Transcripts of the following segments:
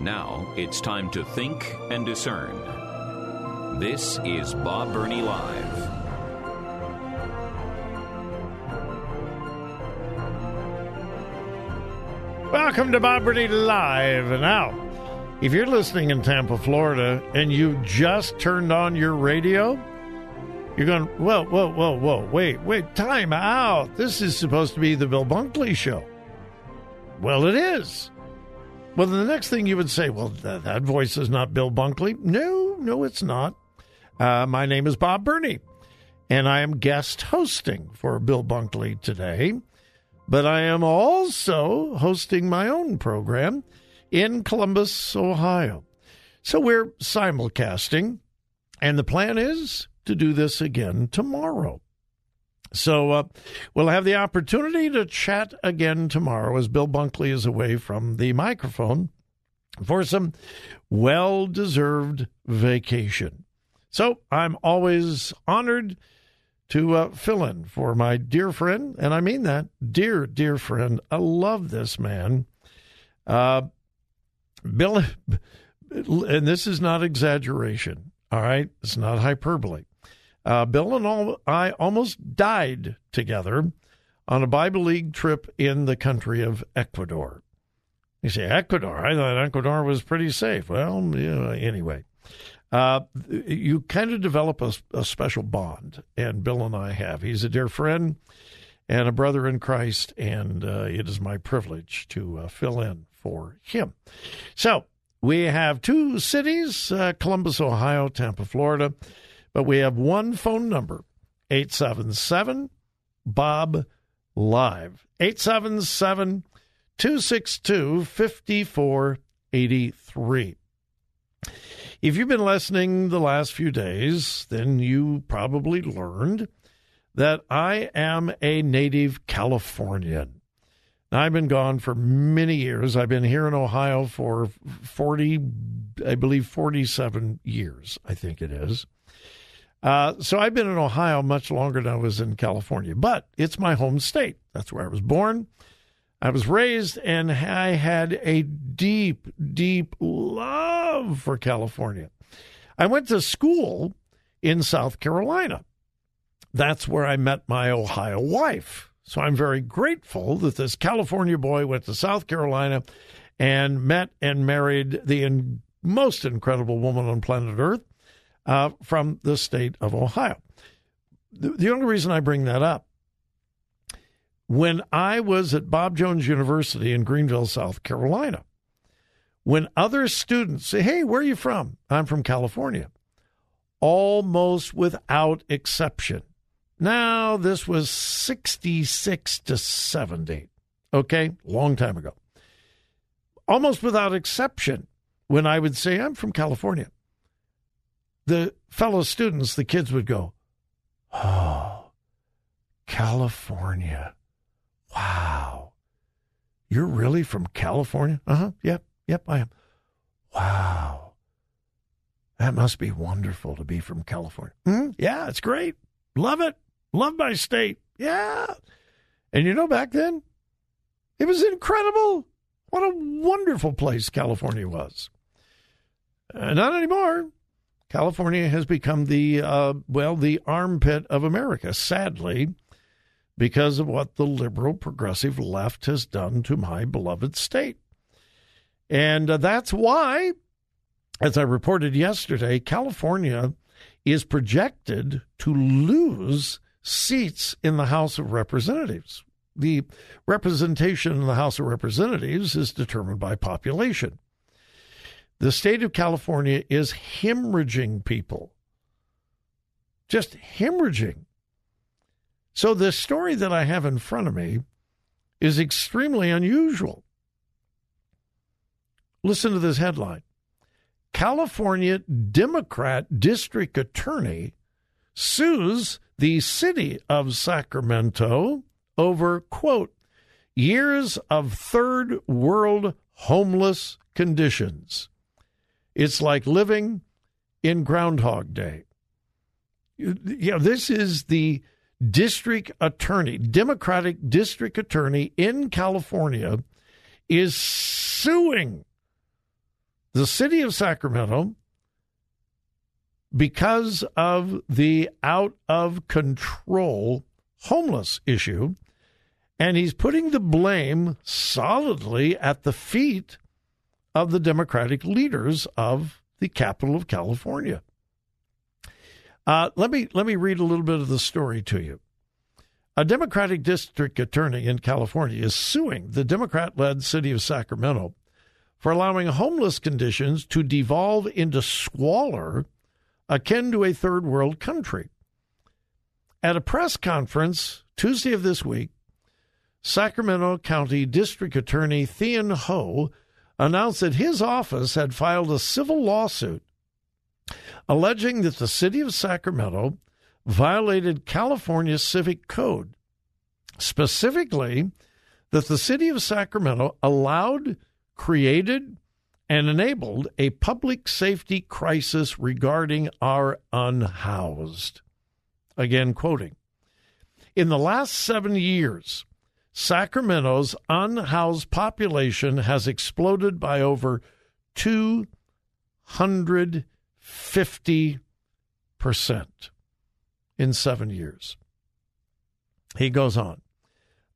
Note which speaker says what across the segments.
Speaker 1: Now it's time to think and discern. This is Bob Burney Live.
Speaker 2: Welcome to Bob Burney Live. Now, if you're listening in Tampa, Florida, and you just turned on your radio, you're going, whoa, whoa, whoa, whoa, wait, wait, time out. This is supposed to be the Bill Bunkley show. Well, it is. Well, the next thing you would say, well, th- that voice is not Bill Bunkley. No, no, it's not. Uh, my name is Bob Burney, and I am guest hosting for Bill Bunkley today. But I am also hosting my own program in Columbus, Ohio. So we're simulcasting, and the plan is to do this again tomorrow. So uh, we'll have the opportunity to chat again tomorrow as Bill Bunkley is away from the microphone for some well deserved vacation. So I'm always honored to uh, fill in for my dear friend, and I mean that, dear, dear friend. I love this man. Uh, Bill, and this is not exaggeration, all right? It's not hyperbole. Uh, Bill and all, I almost died together on a Bible League trip in the country of Ecuador. You say, Ecuador? I thought Ecuador was pretty safe. Well, yeah, anyway. Uh, you kind of develop a, a, special bond, and Bill and I have. He's a dear friend and a brother in Christ, and uh, it is my privilege to uh, fill in for him. So we have two cities uh, Columbus, Ohio, Tampa, Florida. But we have one phone number 877 Bob Live. 877 262 5483. If you've been listening the last few days, then you probably learned that I am a native Californian. I've been gone for many years. I've been here in Ohio for 40, I believe 47 years, I think it is. Uh, so I've been in Ohio much longer than I was in California, but it's my home state. That's where I was born. I was raised, and I had a deep, deep love for California. I went to school in South Carolina. That's where I met my Ohio wife. So I'm very grateful that this California boy went to South Carolina and met and married the in- most incredible woman on planet Earth uh, from the state of Ohio. The, the only reason I bring that up, when I was at Bob Jones University in Greenville, South Carolina, when other students say, Hey, where are you from? I'm from California. Almost without exception. Now, this was 66 to 70. Okay, long time ago. Almost without exception, when I would say, I'm from California, the fellow students, the kids would go, Oh, California. Wow. You're really from California? Uh huh. Yep. Yep, I am. Wow. That must be wonderful to be from California. Mm-hmm. Yeah, it's great. Love it. Love my state. Yeah. And you know, back then, it was incredible. What a wonderful place California was. Uh, not anymore. California has become the uh, well the armpit of America, sadly, because of what the liberal progressive left has done to my beloved state, and uh, that's why, as I reported yesterday, California is projected to lose seats in the House of Representatives. The representation in the House of Representatives is determined by population. The state of California is hemorrhaging people, just hemorrhaging. So, the story that I have in front of me is extremely unusual. Listen to this headline California Democrat District Attorney sues the city of Sacramento over, quote, years of third world homeless conditions. It's like living in Groundhog Day. You know, this is the district attorney, Democratic district attorney in California, is suing the city of Sacramento because of the out of control homeless issue. And he's putting the blame solidly at the feet of the Democratic leaders of the capital of California. Uh, let me let me read a little bit of the story to you. A Democratic district attorney in California is suing the Democrat-led city of Sacramento for allowing homeless conditions to devolve into squalor akin to a third world country. At a press conference Tuesday of this week, Sacramento County District Attorney Thien Ho announced that his office had filed a civil lawsuit alleging that the city of Sacramento violated California's civic code, specifically that the city of Sacramento allowed, created, and enabled a public safety crisis regarding our unhoused. Again, quoting In the last seven years, Sacramento's unhoused population has exploded by over 250% in seven years. He goes on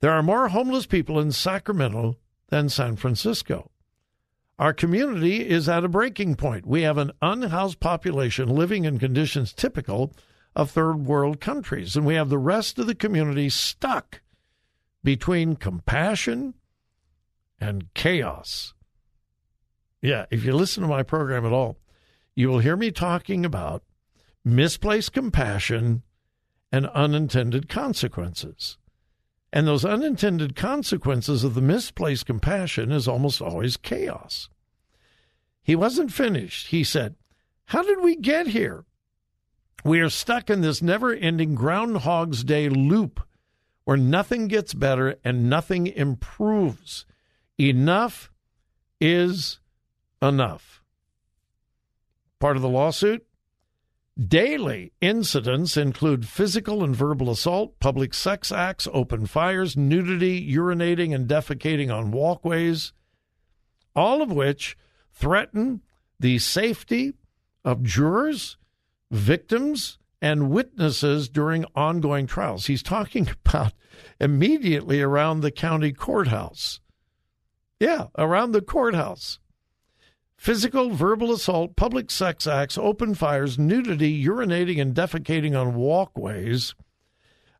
Speaker 2: There are more homeless people in Sacramento than San Francisco. Our community is at a breaking point. We have an unhoused population living in conditions typical of third world countries, and we have the rest of the community stuck between compassion and chaos. Yeah, if you listen to my program at all, you will hear me talking about misplaced compassion and unintended consequences. And those unintended consequences of the misplaced compassion is almost always chaos. He wasn't finished. He said, How did we get here? We are stuck in this never ending Groundhog's Day loop where nothing gets better and nothing improves. Enough is enough. Part of the lawsuit Daily incidents include physical and verbal assault, public sex acts, open fires, nudity, urinating, and defecating on walkways, all of which threaten the safety of jurors, victims, and witnesses during ongoing trials. He's talking about immediately around the county courthouse. Yeah, around the courthouse. Physical, verbal assault, public sex acts, open fires, nudity, urinating, and defecating on walkways,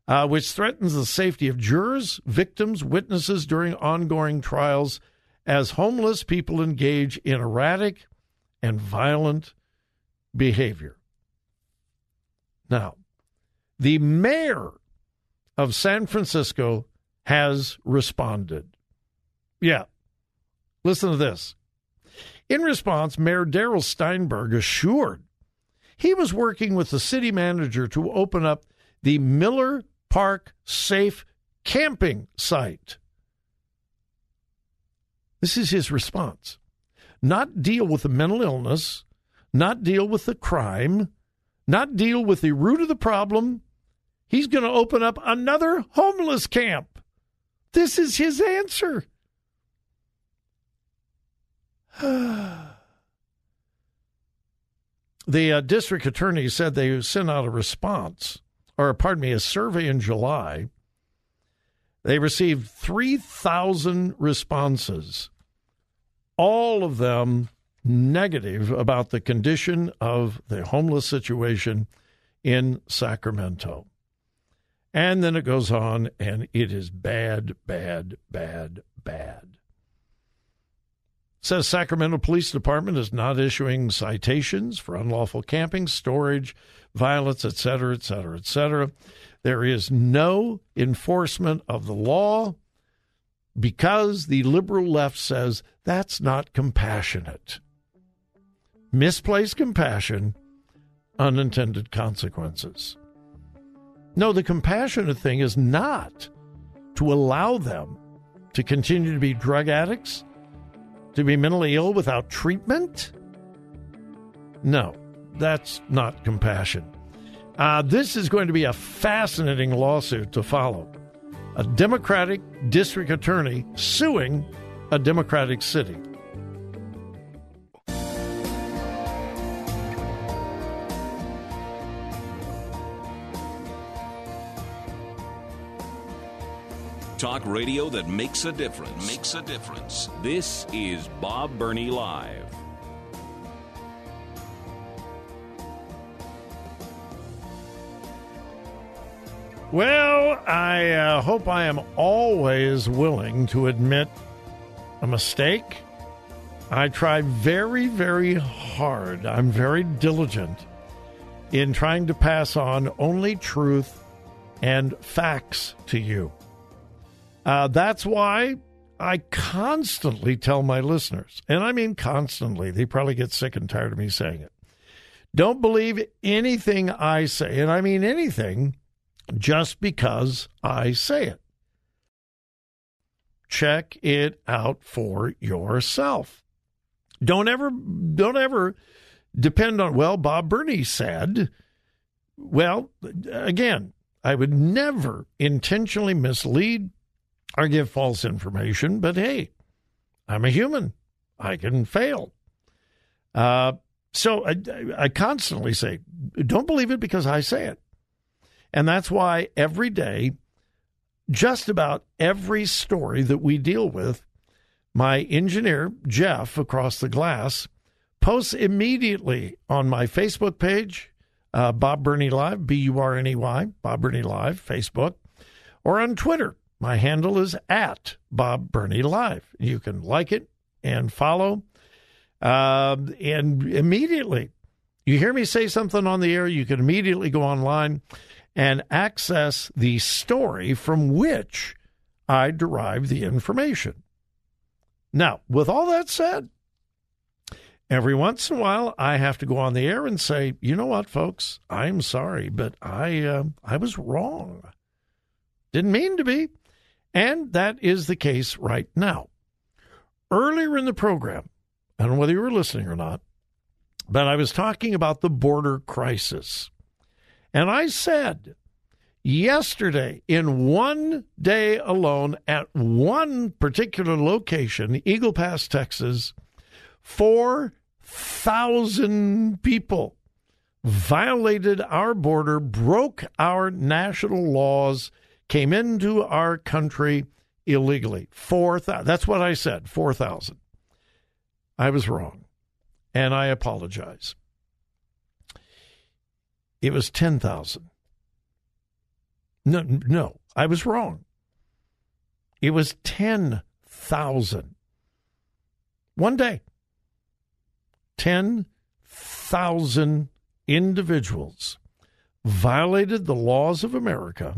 Speaker 2: uh, which threatens the safety of jurors, victims, witnesses during ongoing trials as homeless people engage in erratic and violent behavior. Now, the mayor of San Francisco has responded. Yeah. Listen to this. In response, Mayor Darrell Steinberg assured he was working with the city manager to open up the Miller Park Safe Camping Site. This is his response. Not deal with the mental illness, not deal with the crime, not deal with the root of the problem. He's going to open up another homeless camp. This is his answer. the uh, district attorney said they sent out a response, or pardon me, a survey in July. They received 3,000 responses, all of them negative about the condition of the homeless situation in Sacramento. And then it goes on, and it is bad, bad, bad, bad. says Sacramento Police Department is not issuing citations for unlawful camping, storage, violence, etc., etc., etc. There is no enforcement of the law. because the liberal left says that's not compassionate. Misplaced compassion, unintended consequences. No, the compassionate thing is not to allow them to continue to be drug addicts, to be mentally ill without treatment. No, that's not compassion. Uh, this is going to be a fascinating lawsuit to follow. A Democratic district attorney suing a Democratic city.
Speaker 1: Talk radio that makes a difference. Makes a difference. This is Bob Burney Live.
Speaker 2: Well, I uh, hope I am always willing to admit a mistake. I try very, very hard. I'm very diligent in trying to pass on only truth and facts to you. Uh, that's why I constantly tell my listeners, and I mean constantly, they probably get sick and tired of me saying it. Don't believe anything I say, and I mean anything just because I say it. Check it out for yourself. Don't ever don't ever depend on well Bob Burney said well again I would never intentionally mislead or give false information but hey I'm a human. I can fail. Uh, so I, I constantly say don't believe it because I say it. And that's why every day, just about every story that we deal with, my engineer, Jeff, across the glass, posts immediately on my Facebook page, uh, Bob Burney Live, B U R N E Y, Bob Burney Live, Facebook, or on Twitter. My handle is at Bob Burney Live. You can like it and follow. Uh, and immediately, you hear me say something on the air, you can immediately go online and access the story from which I derive the information. Now, with all that said, every once in a while I have to go on the air and say, you know what, folks, I'm sorry, but I uh, I was wrong. Didn't mean to be, and that is the case right now. Earlier in the program, I don't know whether you were listening or not, but I was talking about the border crisis. And I said yesterday, in one day alone, at one particular location, Eagle Pass, Texas, 4,000 people violated our border, broke our national laws, came into our country illegally. 4,000. That's what I said, 4,000. I was wrong, and I apologize. It was 10,000. No, no, I was wrong. It was 10,000. One day. 10,000 individuals violated the laws of America,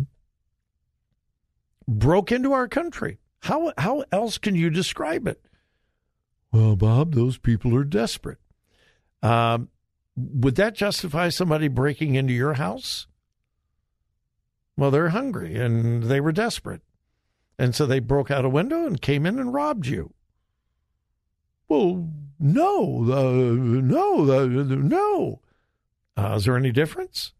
Speaker 2: broke into our country. How, how else can you describe it? Well, Bob, those people are desperate. Um, would that justify somebody breaking into your house? Well, they're hungry and they were desperate. And so they broke out a window and came in and robbed you. Well, no, uh, no, uh, no. Uh, is there any difference?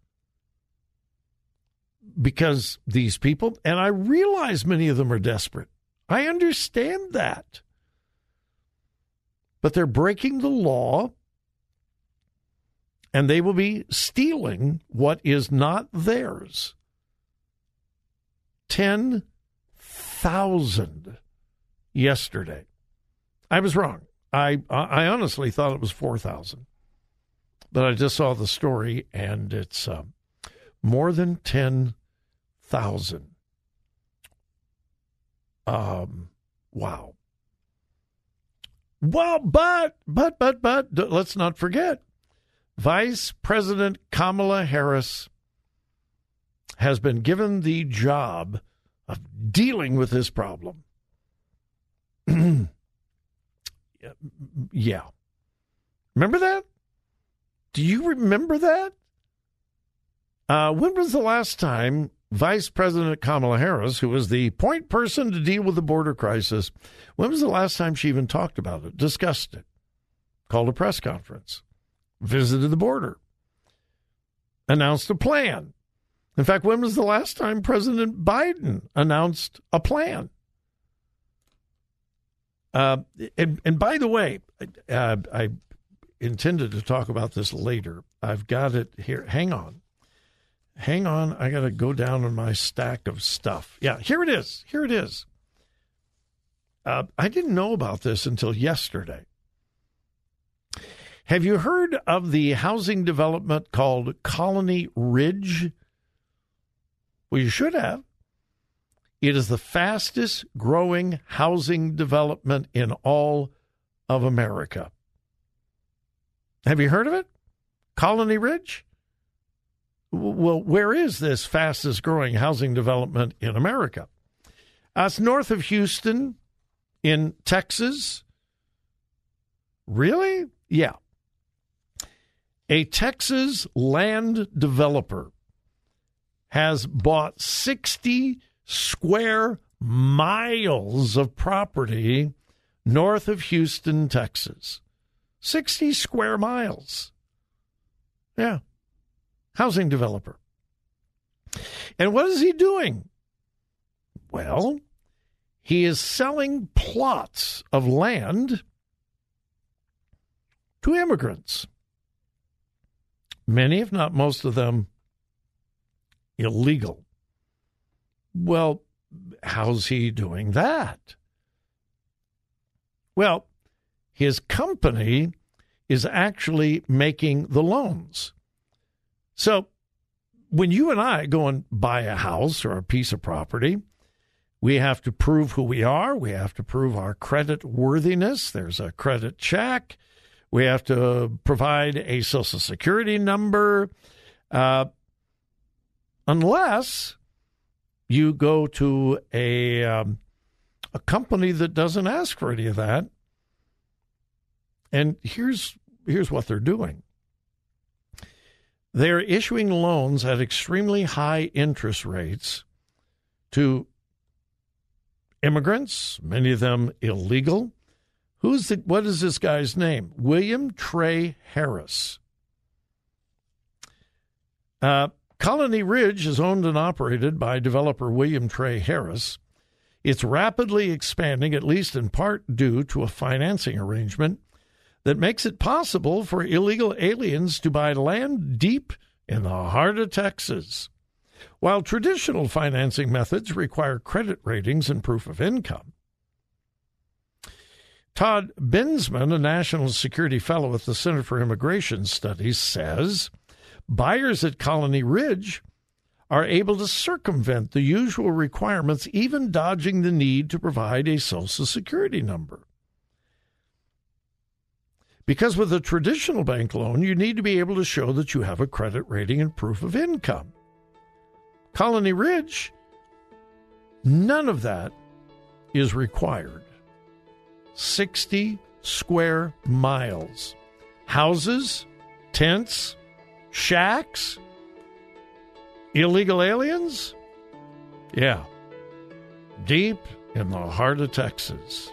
Speaker 2: Because these people, and I realize many of them are desperate. I understand that. But they're breaking the law and they will be stealing what is not theirs. 10,000 yesterday. I was wrong. I, I honestly thought it was 4,000. But I just saw the story, and it's uh, more than 10,000. Um, wow. Well, but, but, but, but, let's not forget Vice President Kamala Harris has been given the job of dealing with this problem. yeah. Remember that? Do you remember that? Uh, when was the last time Vice President Kamala Harris, who was the point person to deal with the border crisis, when was the last time she even talked about it, discussed it, called a press conference, visited the border, announced a plan? In fact, when was the last time President Biden announced a plan? Uh, and, and by the way, uh, I intended to talk about this later. I've got it here. Hang on. Hang on. I got to go down on my stack of stuff. Yeah, here it is. Here it is. Uh, I didn't know about this until yesterday. Have you heard of the housing development called Colony Ridge? Well, you should have. It is the fastest growing housing development in all of America. Have you heard of it? Colony Ridge? Well, where is this fastest growing housing development in America? Uh, it's north of Houston in Texas. Really? Yeah. A Texas land developer has bought 60 square miles of property north of Houston, Texas. 60 square miles. Yeah. Housing developer. And what is he doing? Well, he is selling plots of land to immigrants. Many, if not most of them, illegal. Well, how's he doing that? Well, his company is actually making the loans. So when you and I go and buy a house or a piece of property, we have to prove who we are. We have to prove our credit worthiness. There's a credit check. We have to provide a social security number. Uh, unless you go to a um, a company that doesn't ask for any of that. And here's here's what they're doing. They're issuing loans at extremely high interest rates to immigrants, many of them illegal. Who's the, what is this guy's name? William Trey Harris. Uh, Colony Ridge is owned and operated by developer William Trey Harris. It's rapidly expanding, at least in part due to a financing arrangement that makes it possible for illegal aliens to buy land deep in the heart of Texas. While traditional financing methods require credit ratings and proof of income, Todd Bensman, a national security fellow at the Center for Immigration Studies, says buyers at Colony Ridge are able to circumvent the usual requirements, even dodging the need to provide a Social Security number. Because with a traditional bank loan, you need to be able to show that you have a credit rating and proof of income. Colony Ridge, none of that is required. 60 square miles. Houses, tents, shacks? Illegal aliens? Yeah. Deep in the heart of Texas.